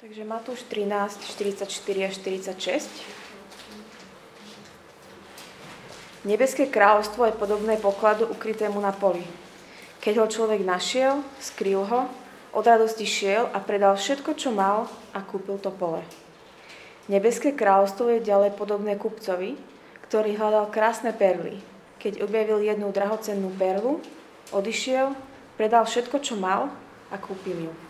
Takže Matúš 13, 44 až 46. Nebeské kráľovstvo je podobné pokladu ukrytému na poli. Keď ho človek našiel, skryl ho, od radosti šiel a predal všetko, čo mal a kúpil to pole. Nebeské kráľovstvo je ďalej podobné kupcovi, ktorý hľadal krásne perly. Keď objavil jednu drahocennú perlu, odišiel, predal všetko, čo mal a kúpil ju.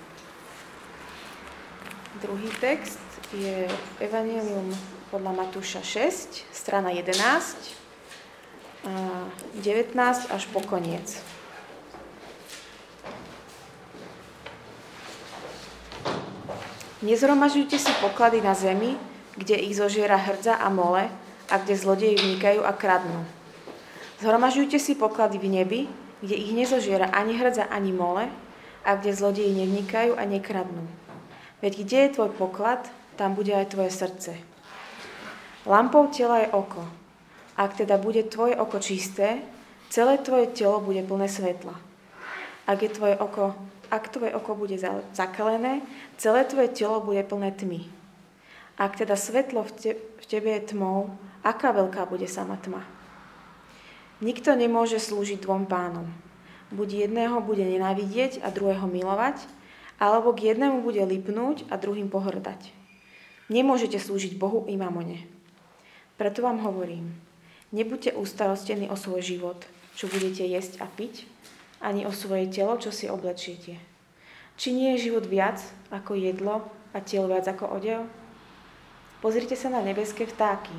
Druhý text je Evangelium podľa Matúša 6, strana 11, 19 až po koniec. Nezhromažujte si poklady na zemi, kde ich zožiera hrdza a mole a kde zlodeji vnikajú a kradnú. Zhromažujte si poklady v nebi, kde ich nezožiera ani hrdza, ani mole a kde zlodeji nevnikajú a nekradnú. Veď kde je tvoj poklad, tam bude aj tvoje srdce. Lampou tela je oko. Ak teda bude tvoje oko čisté, celé tvoje telo bude plné svetla. Ak, je tvoje oko, ak tvoje oko bude zakalené, celé tvoje telo bude plné tmy. Ak teda svetlo v, te, v tebe je tmou, aká veľká bude sama tma? Nikto nemôže slúžiť dvom pánom. Buď jedného bude nenávidieť a druhého milovať, alebo k jednému bude lipnúť a druhým pohrdať. Nemôžete slúžiť Bohu i mamone. Preto vám hovorím, nebuďte ustarostení o svoj život, čo budete jesť a piť, ani o svoje telo, čo si oblečiete. Či nie je život viac ako jedlo a telo viac ako odev? Pozrite sa na nebeské vtáky.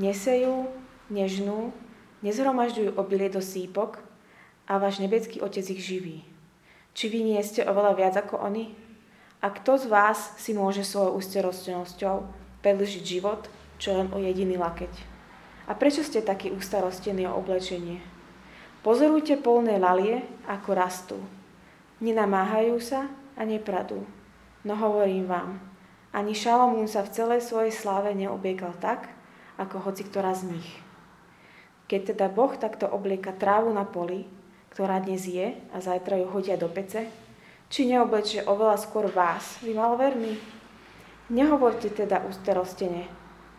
Nesejú, nežnú, nezhromažďujú obilie do sípok a váš nebeský Otec ich živí. Či vy nie ste oveľa viac ako oni? A kto z vás si môže svojou ústarostnosťou predlžiť život, čo len o jediný lakeť? A prečo ste takí ustarostení o oblečenie? Pozorujte polné lalie, ako rastú. Nenamáhajú sa a nepradú. No hovorím vám, ani Šalamún sa v celej svojej sláve neobliekal tak, ako hoci ktorá z nich. Keď teda Boh takto oblieka trávu na poli, ktorá dnes je a zajtra ju hodia do pece? Či neoblečie oveľa skôr vás, vy maloverní? Nehovorte teda ústerostene,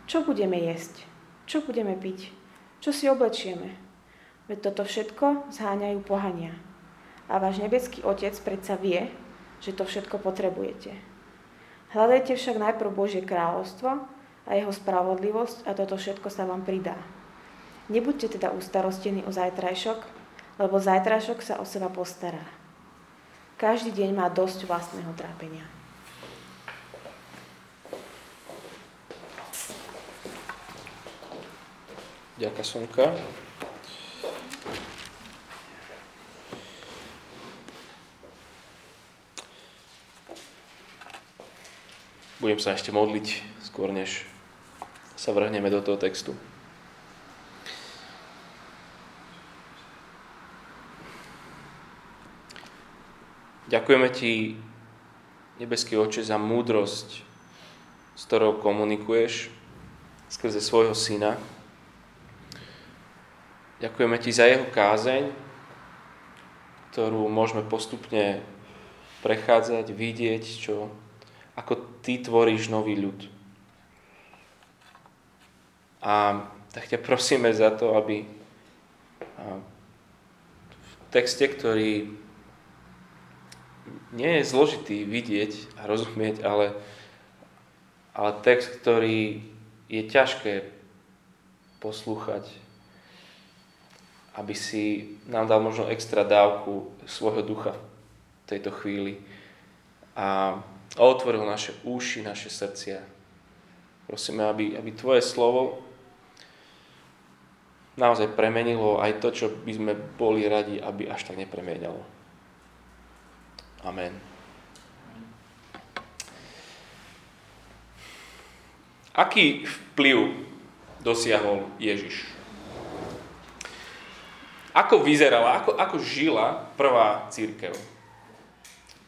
čo budeme jesť, čo budeme piť, čo si oblečieme. Veď toto všetko zháňajú pohania. A váš nebeský Otec predsa vie, že to všetko potrebujete. Hľadajte však najprv Božie kráľovstvo a jeho spravodlivosť a toto všetko sa vám pridá. Nebuďte teda ustarostení o zajtrajšok, lebo zajtrašok sa o seba postará. Každý deň má dosť vlastného trápenia. Ďakujem, Sonka. Budem sa ešte modliť skôr, než sa vrhneme do toho textu. Ďakujeme Ti, nebeský oče, za múdrosť, s ktorou komunikuješ skrze svojho syna. Ďakujeme Ti za jeho kázeň, ktorú môžeme postupne prechádzať, vidieť, čo, ako Ty tvoríš nový ľud. A tak ťa prosíme za to, aby v texte, ktorý nie je zložitý vidieť a rozumieť, ale, ale text, ktorý je ťažké poslúchať, aby si nám dal možno extra dávku svojho ducha v tejto chvíli a otvoril naše uši, naše srdcia. Prosíme, aby, aby Tvoje slovo naozaj premenilo aj to, čo by sme boli radi, aby až tak nepremienalo. Amen. Aký vplyv dosiahol Ježiš? Ako vyzerala, ako, ako žila prvá církev?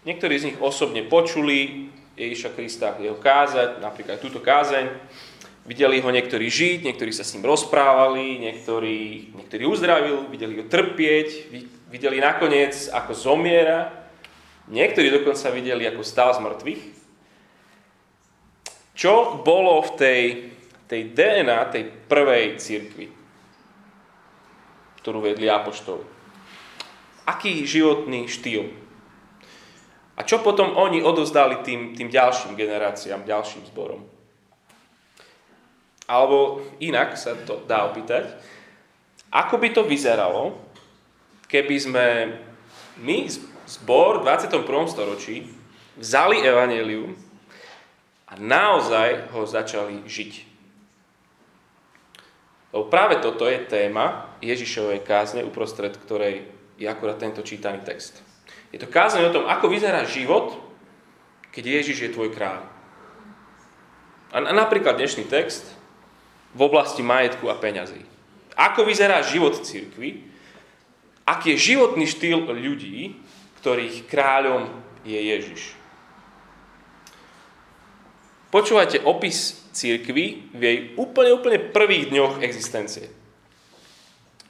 Niektorí z nich osobne počuli Ježiša Krista jeho kázať, napríklad túto kázeň. Videli ho niektorí žiť, niektorí sa s ním rozprávali, niektorí, niektorí uzdravil, videli ho trpieť, videli nakoniec, ako zomiera Niektorí dokonca videli, ako stál z mŕtvych. Čo bolo v tej, tej DNA, tej prvej církvi, ktorú vedli apoštoli? Aký životný štýl? A čo potom oni odozdali tým, tým ďalším generáciám, ďalším zborom? Alebo inak sa to dá opýtať, ako by to vyzeralo, keby sme my, zbor v 21. storočí, vzali evanelium a naozaj ho začali žiť. Lebo práve toto je téma Ježišovej kázne, uprostred ktorej je akurát tento čítaný text. Je to kázne o tom, ako vyzerá život, keď Ježiš je tvoj kráľ. A napríklad dnešný text v oblasti majetku a peňazí. Ako vyzerá život cirkvi, aký je životný štýl ľudí, ktorých kráľom je Ježiš. Počúvajte opis církvy v jej úplne, úplne prvých dňoch existencie.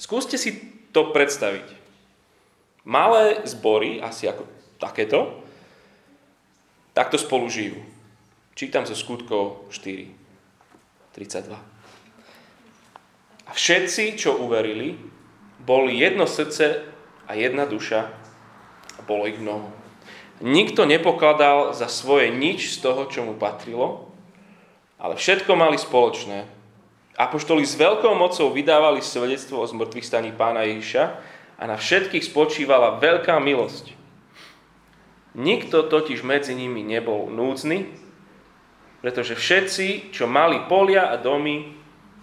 Skúste si to predstaviť. Malé zbory, asi ako takéto, takto spolu žijú. Čítam zo skutkov 4, 32. A všetci, čo uverili, boli jedno srdce a jedna duša a bolo ich mnoho. Nikto nepokladal za svoje nič z toho, čo mu patrilo, ale všetko mali spoločné. Apoštoli s veľkou mocou vydávali svedectvo o zmrtvých staní pána Ježiša a na všetkých spočívala veľká milosť. Nikto totiž medzi nimi nebol núdzny, pretože všetci, čo mali polia a domy,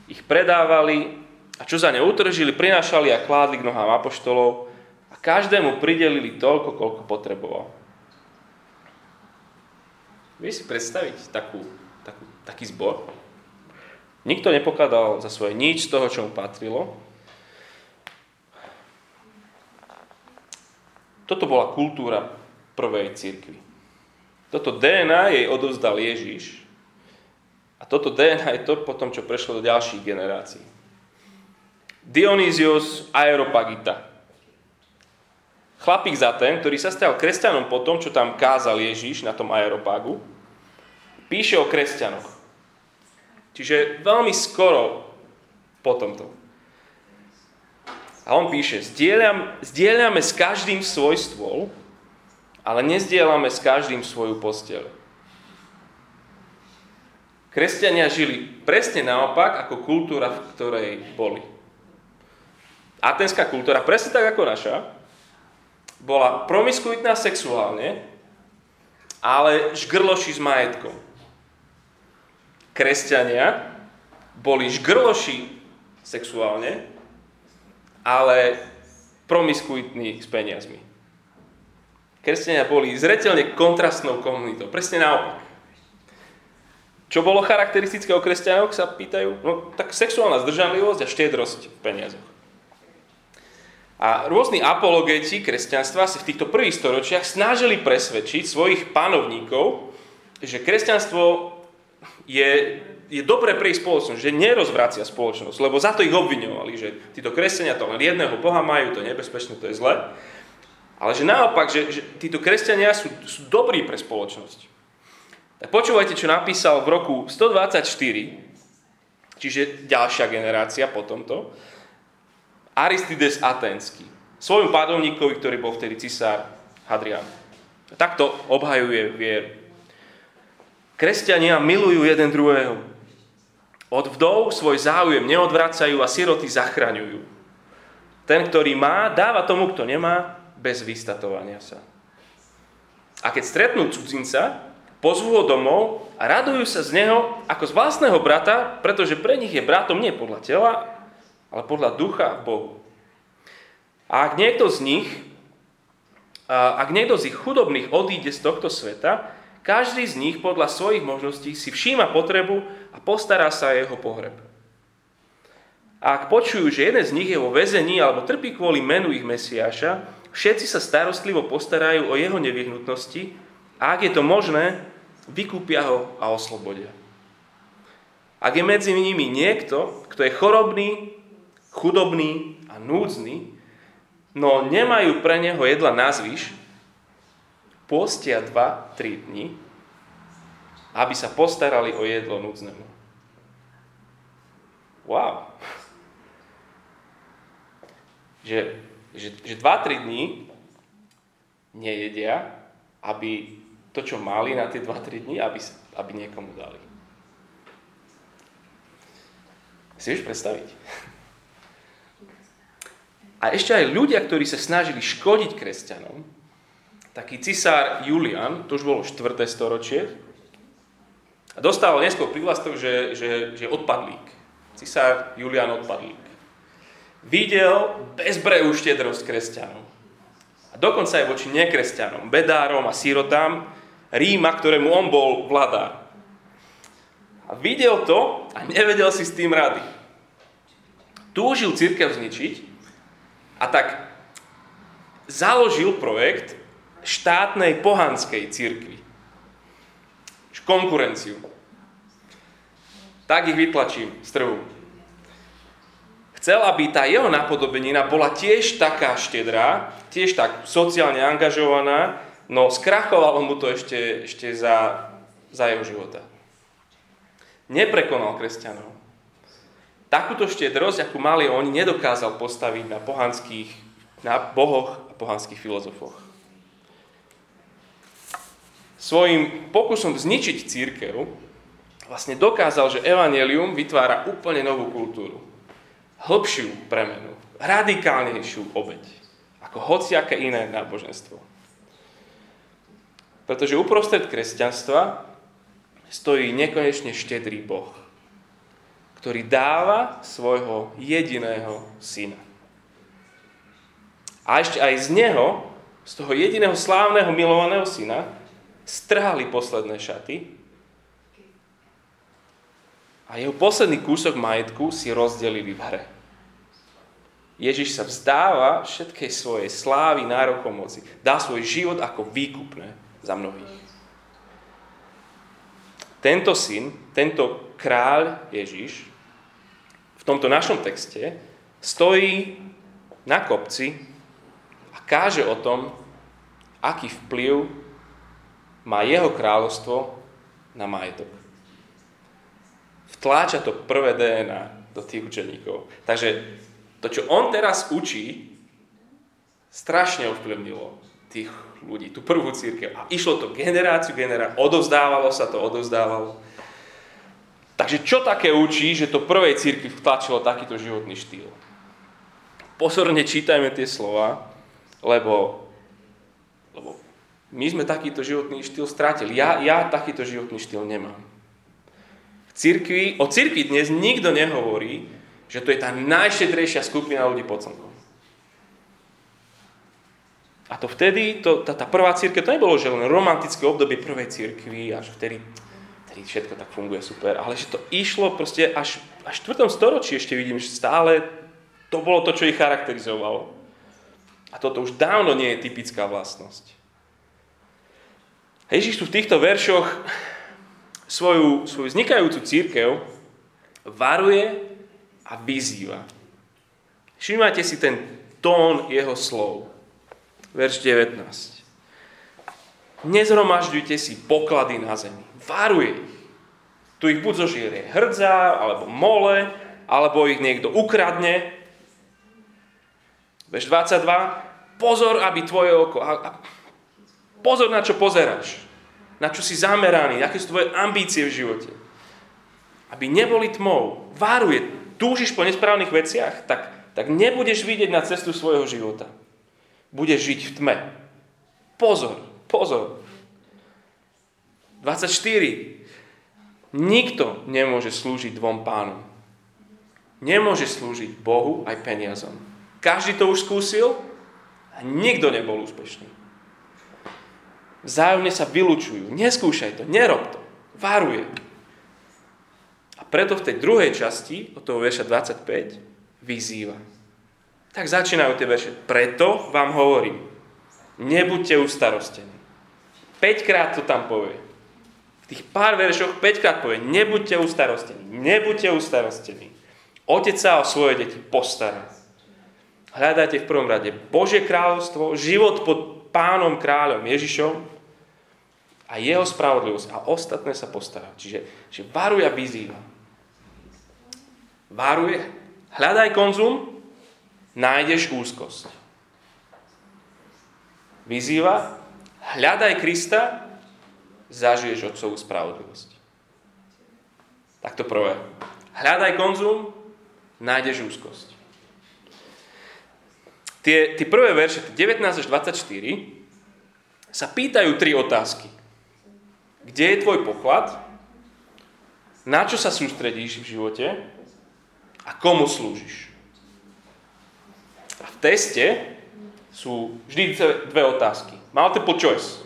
ich predávali a čo za ne utržili, prinášali a kládli k nohám apoštolov každému pridelili toľko, koľko potreboval. Vieš si predstaviť takú, takú, taký zbor? Nikto nepokladal za svoje nič z toho, čo mu patrilo. Toto bola kultúra prvej církvy. Toto DNA jej odovzdal Ježiš a toto DNA je to potom, čo prešlo do ďalších generácií. Dionysius Aeropagita. Chlapík za ten, ktorý sa stal kresťanom po tom, čo tam kázal Ježiš na tom aeropagu, píše o kresťanoch. Čiže veľmi skoro po tomto. A on píše, zdieľam, zdieľame s každým svoj stôl, ale nezdieľame s každým svoju posteľ. Kresťania žili presne naopak ako kultúra, v ktorej boli. Atenská kultúra, presne tak ako naša, bola promiskuitná sexuálne, ale žgrloši s majetkom. Kresťania boli žgrloši sexuálne, ale promiskuitní s peniazmi. Kresťania boli zretelne kontrastnou komunitou. Presne naopak. Čo bolo charakteristické o kresťanoch, sa pýtajú? No tak sexuálna zdržanlivosť a štiedrosť v peniazoch. A rôzni apologeti kresťanstva si v týchto prvých storočiach snažili presvedčiť svojich panovníkov, že kresťanstvo je, je dobré pre ich spoločnosť, že nerozvracia spoločnosť, lebo za to ich obviňovali, že títo kresťania to len jedného Boha majú, to je nebezpečné, to je zle. Ale že naopak, že, že títo kresťania sú, sú dobrí pre spoločnosť. Tak počúvajte, čo napísal v roku 124, čiže ďalšia generácia po tomto, Aristides Atenský, svojom pádovníkovi, ktorý bol vtedy cisár Hadrian. Takto obhajuje vieru. Kresťania milujú jeden druhého. Od vdov svoj záujem neodvracajú a siroty zachraňujú. Ten, ktorý má, dáva tomu, kto nemá, bez vystatovania sa. A keď stretnú cudzinca, pozvú ho domov a radujú sa z neho ako z vlastného brata, pretože pre nich je bratom nie podľa tela, ale podľa ducha v Bohu. A ak niekto z nich, ak niekto z ich chudobných odíde z tohto sveta, každý z nich podľa svojich možností si všíma potrebu a postará sa jeho pohreb. A ak počujú, že jeden z nich je vo väzení alebo trpí kvôli menu ich Mesiáša, všetci sa starostlivo postarajú o jeho nevyhnutnosti a ak je to možné, vykúpia ho a oslobodia. Ak je medzi nimi niekto, kto je chorobný, chudobný a núdzny, no nemajú pre neho jedla nazvyš, postia 2-3 dní aby sa postarali o jedlo núdznemu. Wow. Že, že, že 2-3 dní nejedia, aby to, čo mali na tie 2-3 dní, aby, aby niekomu dali. Si vieš predstaviť? A ešte aj ľudia, ktorí sa snažili škodiť kresťanom, taký cisár Julian, to už bolo 4. storočie, a dostával neskôr privlastok, že, že, že odpadlík. Cisár Julian odpadlík. Videl bezbrehú štedrosť kresťanov. A dokonca aj voči nekresťanom, bedárom a sírotám Ríma, ktorému on bol vladár. A videl to a nevedel si s tým rady. Túžil církev zničiť a tak založil projekt štátnej pohanskej církvy. Konkurenciu. Tak ich vytlačím z trhu. Chcel, aby tá jeho napodobenina bola tiež taká štedrá, tiež tak sociálne angažovaná, no skrachovalo mu to ešte, ešte za, za jeho života. Neprekonal kresťanov. Takúto štedrosť, akú mali oni, nedokázal postaviť na pohanských, na bohoch a pohanských filozofoch svojim pokusom zničiť církev vlastne dokázal, že evanelium vytvára úplne novú kultúru. Hĺbšiu premenu, radikálnejšiu obeď, ako hociaké iné náboženstvo. Pretože uprostred kresťanstva stojí nekonečne štedrý Boh, ktorý dáva svojho jediného syna. A ešte aj z neho, z toho jediného slávneho milovaného syna, strhali posledné šaty a jeho posledný kúsok majetku si rozdelili v hre. Ježiš sa vzdáva všetkej svojej slávy, nárokom moci. Dá svoj život ako výkupné za mnohých. Tento syn, tento kráľ Ježiš tomto našom texte stojí na kopci a káže o tom, aký vplyv má jeho kráľovstvo na majetok. Vtláča to prvé DNA do tých učeníkov. Takže to, čo on teraz učí, strašne ovplyvnilo tých ľudí, tú prvú církev. A išlo to generáciu, generáciu, odovzdávalo sa to, odovzdávalo. Takže čo také učí, že to prvej církvi vtlačilo takýto životný štýl? Pozorne čítajme tie slova, lebo, lebo my sme takýto životný štýl strátili. Ja, ja takýto životný štýl nemám. V cirkvi, o cirkvi dnes nikto nehovorí, že to je tá najšedrejšia skupina ľudí pod slnkom. A to vtedy, to, tá, tá prvá církev, to nebolo, že len romantické obdobie prvej církvy, až vtedy, vtedy všetko tak funguje super, ale že to išlo proste až, až v 4. storočí ešte vidím, že stále to bolo to, čo ich charakterizovalo. A toto už dávno nie je typická vlastnosť. Ježiš tu v týchto veršoch svoju, svoju vznikajúcu církev varuje a vyzýva. Všimajte si ten tón jeho slov. Verš 19. Nezhromažďujte si poklady na zemi. Varuje ich. Tu ich buď zožierie hrdza, alebo mole, alebo ich niekto ukradne. Verš 22. Pozor, aby tvoje oko... Pozor, na čo pozeráš. Na čo si zameraný, aké sú tvoje ambície v živote. Aby neboli tmou. Váruje. Túžiš po nesprávnych veciach? Tak, tak nebudeš vidieť na cestu svojho života. Budeš žiť v tme. Pozor, pozor. 24. Nikto nemôže slúžiť dvom pánom. Nemôže slúžiť Bohu aj peniazom. Každý to už skúsil a nikto nebol úspešný. Vzájomne sa vylučujú. Neskúšaj to, nerob to. Varuje. A preto v tej druhej časti, od toho verša 25, vyzýva. Tak začínajú tie verše. Preto vám hovorím, nebuďte ustarostení. 5 krát to tam povie. V tých pár veršoch 5 krát povie, nebuďte ustarostení, nebuďte ustarostení. Otec sa o svoje deti postará. Hľadajte v prvom rade Božie kráľovstvo, život pod pánom kráľom Ježišom a jeho spravodlivosť a ostatné sa postará. Čiže že varuje vyzýva. Varuje, hľadaj konzum, nájdeš úzkosť. Vyzýva, hľadaj Krista, zažiješ Otcovú spravodlivosť. Tak to prvé. Hľadaj konzum, nájdeš úzkosť. Tie, tie prvé verše, 19 až 24, sa pýtajú tri otázky. Kde je tvoj poklad? Na čo sa sústredíš v živote? A komu slúžiš? A v teste sú vždy dve otázky. Multiple choice.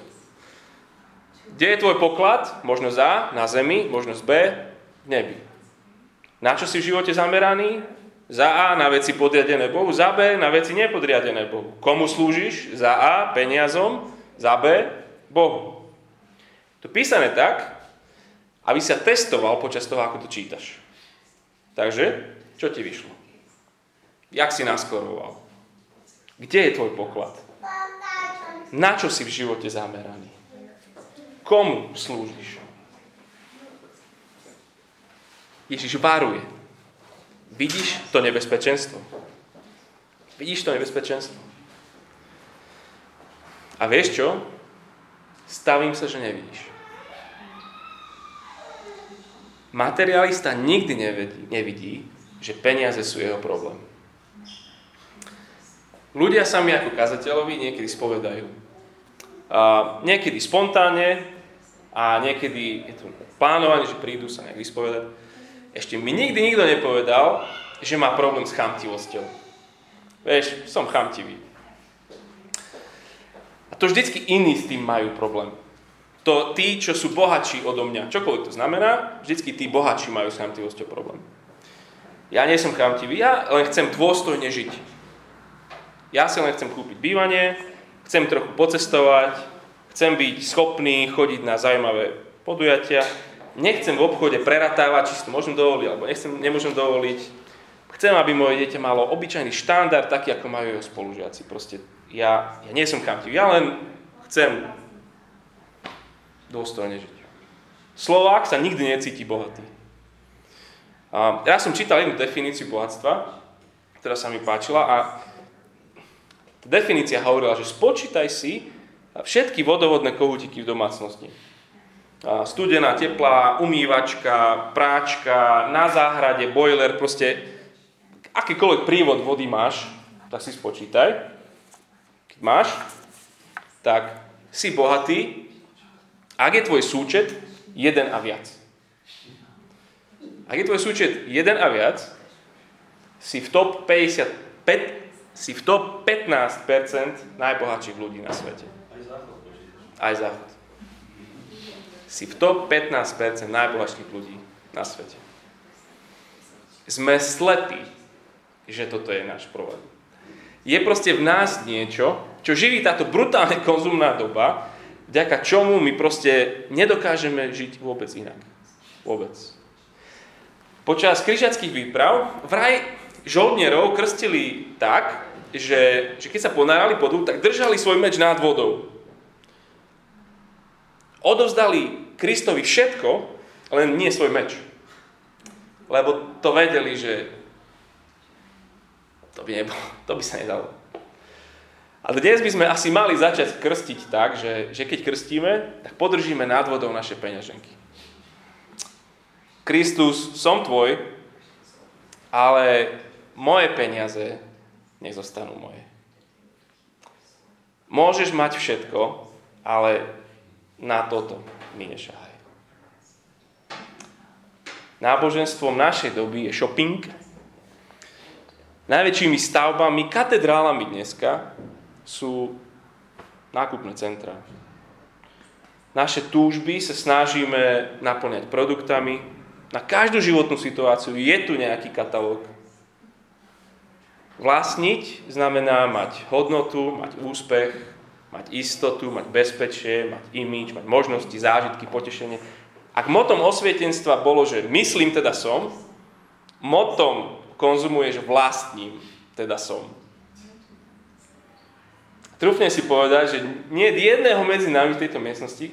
Kde je tvoj poklad? Možnosť A na zemi, možnosť B v nebi. Na čo si v živote zameraný? Za A na veci podriadené Bohu, za B na veci nepodriadené Bohu. Komu slúžiš? Za A peniazom, za B Bohu. To písané tak, aby sa testoval počas toho, ako to čítaš. Takže, čo ti vyšlo? Jak si naskoroval? Kde je tvoj poklad? Na čo si v živote zameraný? Komu slúžiš? Ježiš varuje. Vidíš to nebezpečenstvo? Vidíš to nebezpečenstvo? A vieš čo? Stavím sa, že nevidíš. Materialista nikdy nevidí, nevidí, že peniaze sú jeho problém. Ľudia sami ako kazateľovi niekedy spovedajú. Niekedy spontánne a niekedy je to plánovanie, že prídu sa nejak vyspovedať. Ešte mi nikdy nikto nepovedal, že má problém s chamtivosťou. Vieš, som chamtivý. A to vždycky iní s tým majú problém. To tí, čo sú bohatší odo mňa, čokoľvek to znamená, vždycky tí bohatší majú s chamtivosťou problém. Ja nie som chamtivý, ja len chcem dôstojne žiť. Ja si len chcem kúpiť bývanie, chcem trochu pocestovať, chcem byť schopný chodiť na zaujímavé podujatia, nechcem v obchode preratávať, či si to môžem dovoliť, alebo nechcem, nemôžem dovoliť. Chcem, aby moje dieťa malo obyčajný štandard, taký, ako majú jeho spolužiaci. Proste ja, ja nie som chamtivý, ja len chcem dôstojne žiť. Slovák sa nikdy necíti bohatý. Ja som čítal jednu definíciu bohatstva, ktorá sa mi páčila a definícia hovorila, že spočítaj si všetky vodovodné kohútiky v domácnosti. Studená, teplá, umývačka, práčka, na záhrade, boiler, proste akýkoľvek prívod vody máš, tak si spočítaj. Keď máš, tak si bohatý, ak je tvoj súčet jeden a viac. Ak je tvoj súčet jeden a viac, si v top 55, si v top 15% najbohatších ľudí na svete. Aj záchod. Si v top 15% najbohatších ľudí na svete. Sme slepí, že toto je náš problém. Je proste v nás niečo, čo živí táto brutálne konzumná doba, vďaka čomu my proste nedokážeme žiť vôbec inak. Vôbec. Počas križiackých výprav vraj žoldnierov krstili tak, že, že keď sa ponárali pod tak držali svoj meč nad vodou. Odovzdali Kristovi všetko, len nie svoj meč. Lebo to vedeli, že to by, nebolo, to by sa nedalo. A dnes by sme asi mali začať krstiť tak, že, že keď krstíme, tak podržíme nad vodou naše peňaženky. Kristus, som tvoj, ale moje peniaze nezostanú moje. Môžeš mať všetko, ale na toto mi nešahaj. Náboženstvom našej doby je shopping. Najväčšími stavbami, katedrálami dneska sú nákupné centra. Naše túžby sa snažíme naplňať produktami. Na každú životnú situáciu je tu nejaký katalóg. Vlastniť znamená mať hodnotu, mať úspech, mať istotu, mať bezpečie, mať imič, mať možnosti, zážitky, potešenie. Ak motom osvietenstva bolo, že myslím, teda som, motom konzumuješ vlastním, teda som. Trúfne si povedať, že nie jedného medzi nami v tejto miestnosti,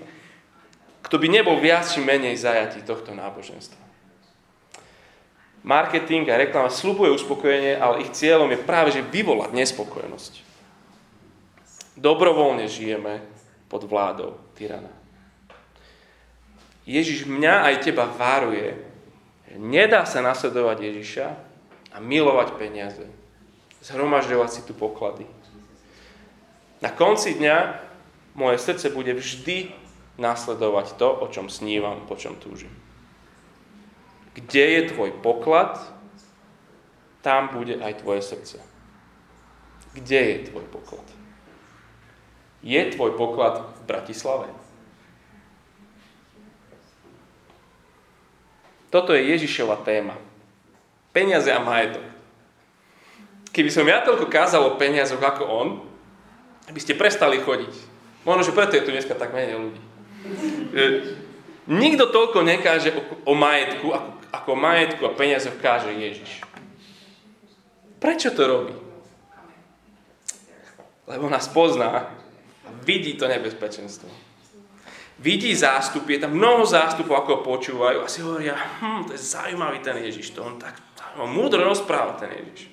kto by nebol viac či menej zajatý tohto náboženstva. Marketing a reklama slubuje uspokojenie, ale ich cieľom je práve že vyvolať nespokojnosť. Dobrovoľne žijeme pod vládou tyrana. Ježiš mňa aj teba varuje, že nedá sa nasledovať Ježiša a milovať peniaze. Zhromažďovať si tu poklady. Na konci dňa moje srdce bude vždy nasledovať to, o čom snívam, po čom túžim. Kde je tvoj poklad, tam bude aj tvoje srdce. Kde je tvoj poklad? Je tvoj poklad v Bratislave? Toto je Ježišova téma. Peniaze a majetok. Keby som ja toľko kázal o peniazoch ako on, aby ste prestali chodiť. Možno, že preto je tu dneska tak menej ľudí. E, nikto toľko nekáže o, o majetku, ako, ako majetku a peniazoch káže Ježiš. Prečo to robí? Lebo nás pozná a vidí to nebezpečenstvo. Vidí zástupy, je tam mnoho zástupov, ako počúvajú a si hovoria, hm, to je zaujímavý ten Ježiš, to on tak múdro rozpráva ten Ježiš.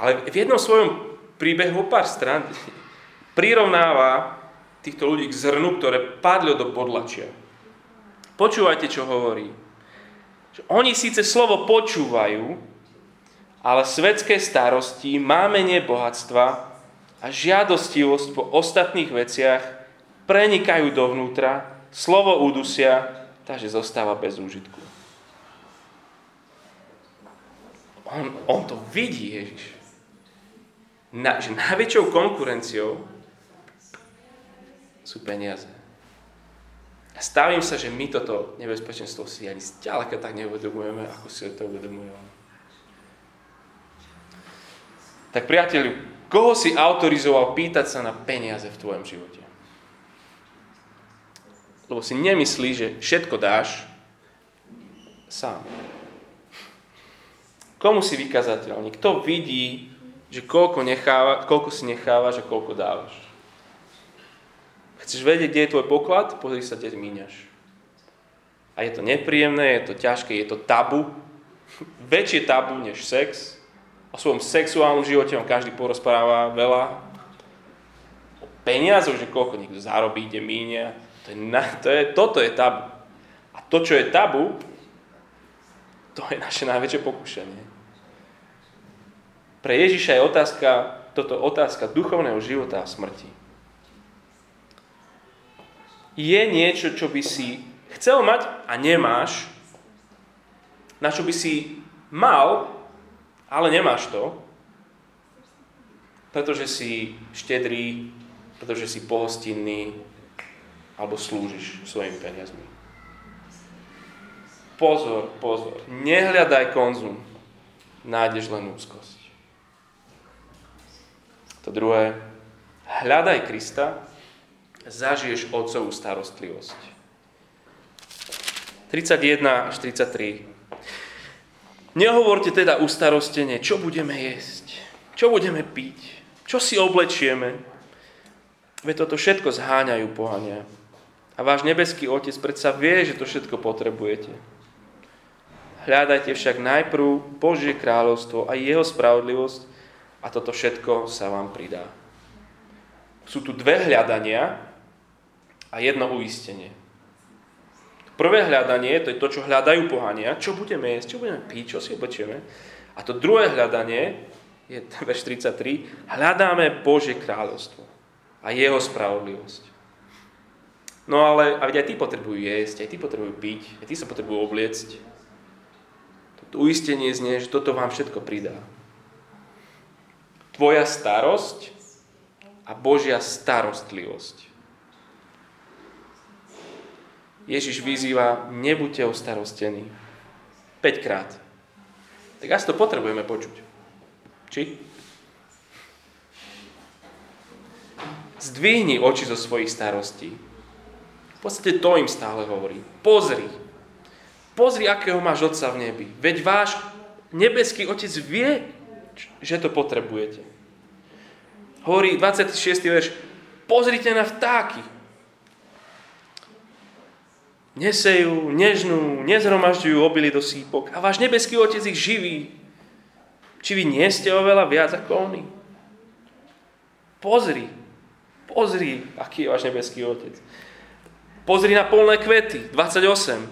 Ale v jednom svojom príbehu pár strán prirovnáva týchto ľudí k zrnu, ktoré padlo do podlačia. Počúvajte, čo hovorí. Že oni síce slovo počúvajú, ale svetské starosti, mámenie bohatstva a žiadostivosť po ostatných veciach prenikajú dovnútra, slovo udusia, takže zostáva bez úžitku. On, on to vidí, Ježiš na, že najväčšou konkurenciou sú peniaze. Stavím sa, že my toto nebezpečenstvo si ani zďaleka tak neuvedomujeme, ako si to uvedomuje on. Tak priateľu, koho si autorizoval pýtať sa na peniaze v tvojom živote? Lebo si nemyslí, že všetko dáš sám. Komu si vykazateľný? Kto vidí že koľko, necháva, koľko si nechávaš a koľko dávaš. Chceš vedieť, kde je tvoj poklad? Pozri sa, kde míňaš. A je to nepríjemné, je to ťažké, je to tabu. Väčšie tabu než sex. O svojom sexuálnom živote vám každý porozpráva veľa. O peniazoch, že koľko niekto zarobí, ide míňa. To je, to je, toto je tabu. A to, čo je tabu, to je naše najväčšie pokušenie. Pre Ježiša je otázka, toto otázka duchovného života a smrti. Je niečo, čo by si chcel mať a nemáš, na čo by si mal, ale nemáš to, pretože si štedrý, pretože si pohostinný, alebo slúžiš svojimi peniazmi. Pozor, pozor, nehľadaj konzum, nájdeš len úzkosť. To druhé, hľadaj Krista, zažiješ Otcovú starostlivosť. 31 až 33. Nehovorte teda ustarostene, čo budeme jesť, čo budeme piť, čo si oblečieme. Veď toto všetko zháňajú pohania. A váš nebeský Otec predsa vie, že to všetko potrebujete. Hľadajte však najprv Božie kráľovstvo a jeho spravodlivosť a toto všetko sa vám pridá. Sú tu dve hľadania a jedno uistenie. Prvé hľadanie, to je to, čo hľadajú pohania, čo budeme jesť, čo budeme piť, čo si obečieme. A to druhé hľadanie, je verš 33, hľadáme Božie kráľovstvo a jeho spravodlivosť. No ale aj ty potrebujú jesť, aj ty potrebujú piť, aj ty sa potrebujú obliecť. To uistenie znie, že toto vám všetko pridá tvoja starosť a Božia starostlivosť. Ježiš vyzýva, nebuďte ostarostení. 5 krát. Tak asi to potrebujeme počuť. Či? Zdvihni oči zo svojich starostí. V podstate to im stále hovorí. Pozri. Pozri, akého máš Otca v nebi. Veď váš nebeský Otec vie, že to potrebujete. Hovorí 26. verš, pozrite na vtáky. Nesejú, nežnú, nezhromažďujú obily do sípok a váš nebeský Otec ich živí. Či vy nie ste oveľa viac ako oni? Pozri, pozri, aký je váš nebeský Otec. Pozri na polné kvety, 28.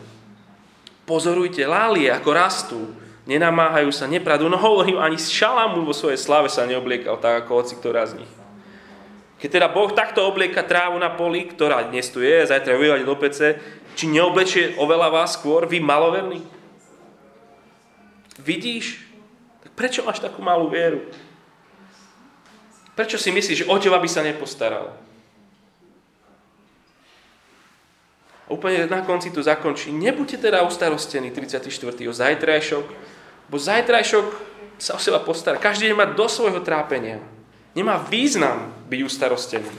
Pozorujte lálie, ako rastú. Nenamáhajú sa, nepradú. No hovorím, ani šalamú vo svojej slave sa neobliekal tak, ako hoci ktorá z nich. Keď teda Boh takto oblieka trávu na poli, ktorá dnes tu je, zajtra vyvať do pece, či neoblečie oveľa vás skôr, vy maloverní? Vidíš? Tak prečo máš takú malú vieru? Prečo si myslíš, že o teba by sa nepostaral? A úplne na konci tu zakončí. Nebuďte teda ustarostení 34. o zajtrajšok, bo zajtrajšok sa o seba postará. Každý deň má do svojho trápenia. Nemá význam byť ustarostený.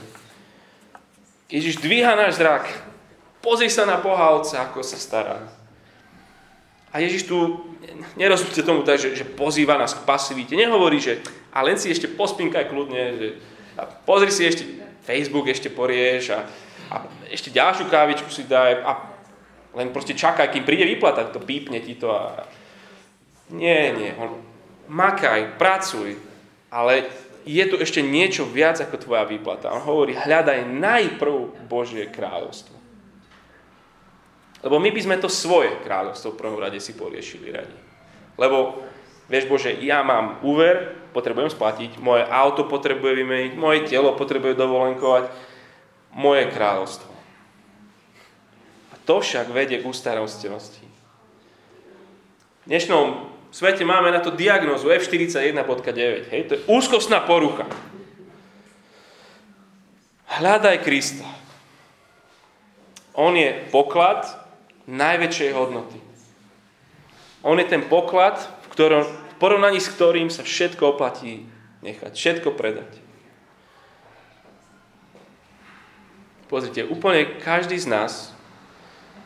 Ježiš dvíha náš zrak Pozri sa na pohalca, ako sa stará. A Ježiš tu, nerozumíte tomu tak, že, že pozýva nás k pasivite. Nehovorí, že a len si ešte pospinkaj kľudne, že a pozri si ešte Facebook, ešte porieš a, a ešte ďalšiu kávičku si daj a len proste čakaj, kým príde výplata, to pípne ti to a... Nie, nie, on, makaj, pracuj, ale je tu ešte niečo viac ako tvoja výplata. On hovorí, hľadaj najprv Božie kráľovstvo. Lebo my by sme to svoje kráľovstvo v prvom rade si poriešili radi. Lebo, vieš Bože, ja mám úver, potrebujem splatiť, moje auto potrebuje vymeniť, moje telo potrebuje dovolenkovať, moje kráľovstvo. A to však vedie k ústarostenosti. V dnešnom svete máme na to diagnozu F41.9. Hej? To je úzkostná porucha. Hľadaj Krista. On je poklad, najväčšej hodnoty. On je ten poklad, v, ktorom, v porovnaní s ktorým sa všetko oplatí nechať, všetko predať. Pozrite, úplne každý z nás,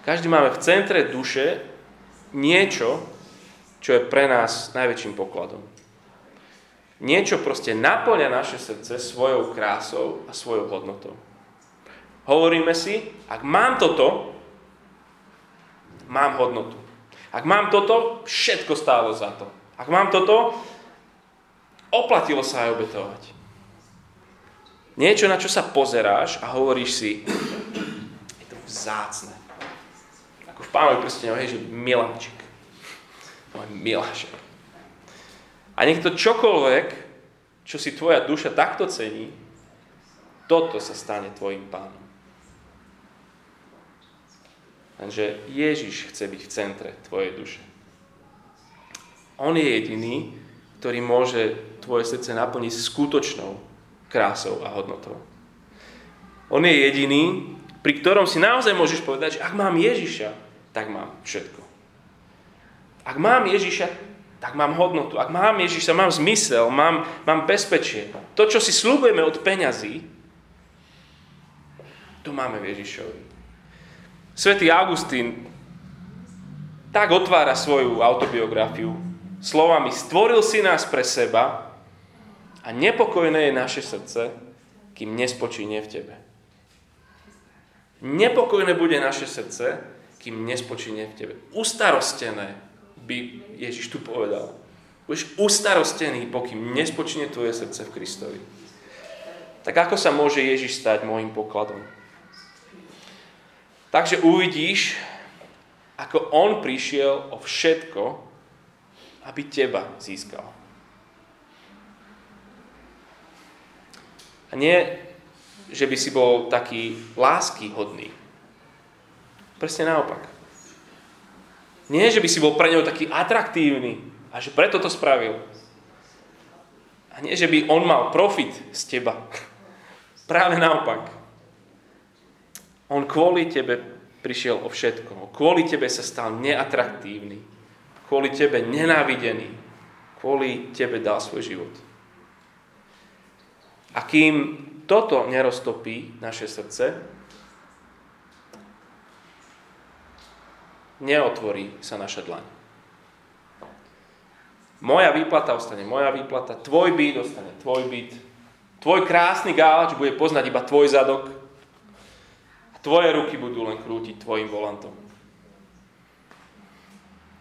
každý máme v centre duše niečo, čo je pre nás najväčším pokladom. Niečo proste naplňa naše srdce svojou krásou a svojou hodnotou. Hovoríme si, ak mám toto, mám hodnotu. Ak mám toto, všetko stálo za to. Ak mám toto, oplatilo sa aj obetovať. Niečo, na čo sa pozeráš a hovoríš si, je to vzácne. Ako v pánovi prstene, hej, že miláčik. Môj milášek. A nech to čokoľvek, čo si tvoja duša takto cení, toto sa stane tvojim pánom. Lenže Ježiš chce byť v centre tvojej duše. On je jediný, ktorý môže tvoje srdce naplniť skutočnou krásou a hodnotou. On je jediný, pri ktorom si naozaj môžeš povedať, že ak mám Ježiša, tak mám všetko. Ak mám Ježiša, tak mám hodnotu. Ak mám Ježiša, mám zmysel, mám, mám bezpečie. To, čo si slúbujeme od peňazí, to máme v Ježišovi. Svetý Augustín tak otvára svoju autobiografiu slovami Stvoril si nás pre seba a nepokojné je naše srdce, kým nespočíne v tebe. Nepokojné bude naše srdce, kým nespočíne v tebe. Ustarostené by Ježiš tu povedal. Budeš ustarostený, pokým nespočíne tvoje srdce v Kristovi. Tak ako sa môže Ježiš stať môjim pokladom? Takže uvidíš, ako on prišiel o všetko, aby teba získal. A nie, že by si bol taký lásky hodný. Presne naopak. Nie, že by si bol pre neho taký atraktívny a že preto to spravil. A nie, že by on mal profit z teba. Práve naopak. On kvôli tebe prišiel o všetko. Kvôli tebe sa stal neatraktívny. Kvôli tebe nenávidený. Kvôli tebe dal svoj život. A kým toto neroztopí naše srdce, neotvorí sa naša dlaň. Moja výplata ostane moja výplata, tvoj byt ostane tvoj byt, tvoj krásny gálač bude poznať iba tvoj zadok, Tvoje ruky budú len krútiť tvojim volantom.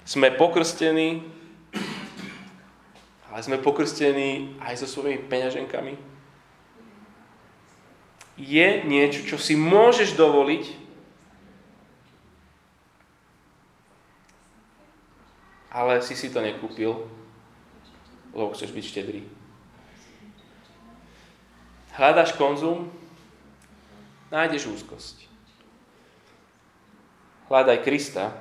Sme pokrstení, ale sme pokrstení aj so svojimi peňaženkami. Je niečo, čo si môžeš dovoliť, ale si si to nekúpil, lebo chceš byť štedrý. Hľadaš konzum, nájdeš úzkosť. Hľadaj Krista,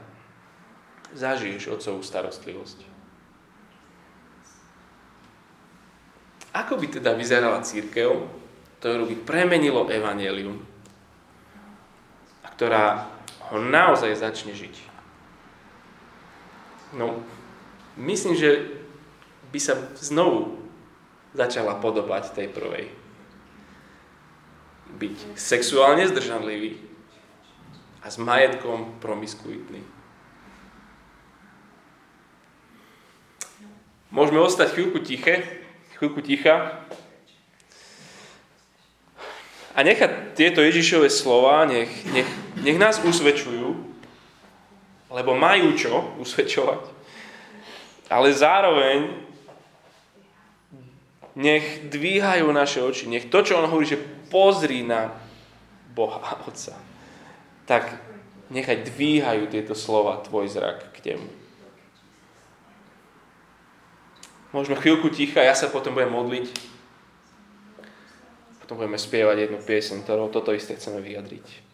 zažiješ otcovú starostlivosť. Ako by teda vyzerala církev, ktorú by premenilo evanelium a ktorá ho naozaj začne žiť? No, myslím, že by sa znovu začala podobať tej prvej. Byť sexuálne zdržanlivý, a s majetkom promiskuitný. Môžeme ostať chvíľku tiché, chvíľku ticha a nechať tieto Ježišové slova, nech, nech, nech nás usvedčujú, lebo majú čo usvedčovať, ale zároveň nech dvíhajú naše oči, nech to, čo on hovorí, že pozri na Boha Otca tak nechaj dvíhajú tieto slova tvoj zrak k nemu. Môžeme chvíľku ticha, ja sa potom budem modliť. Potom budeme spievať jednu piesň, ktorou toto isté chceme vyjadriť.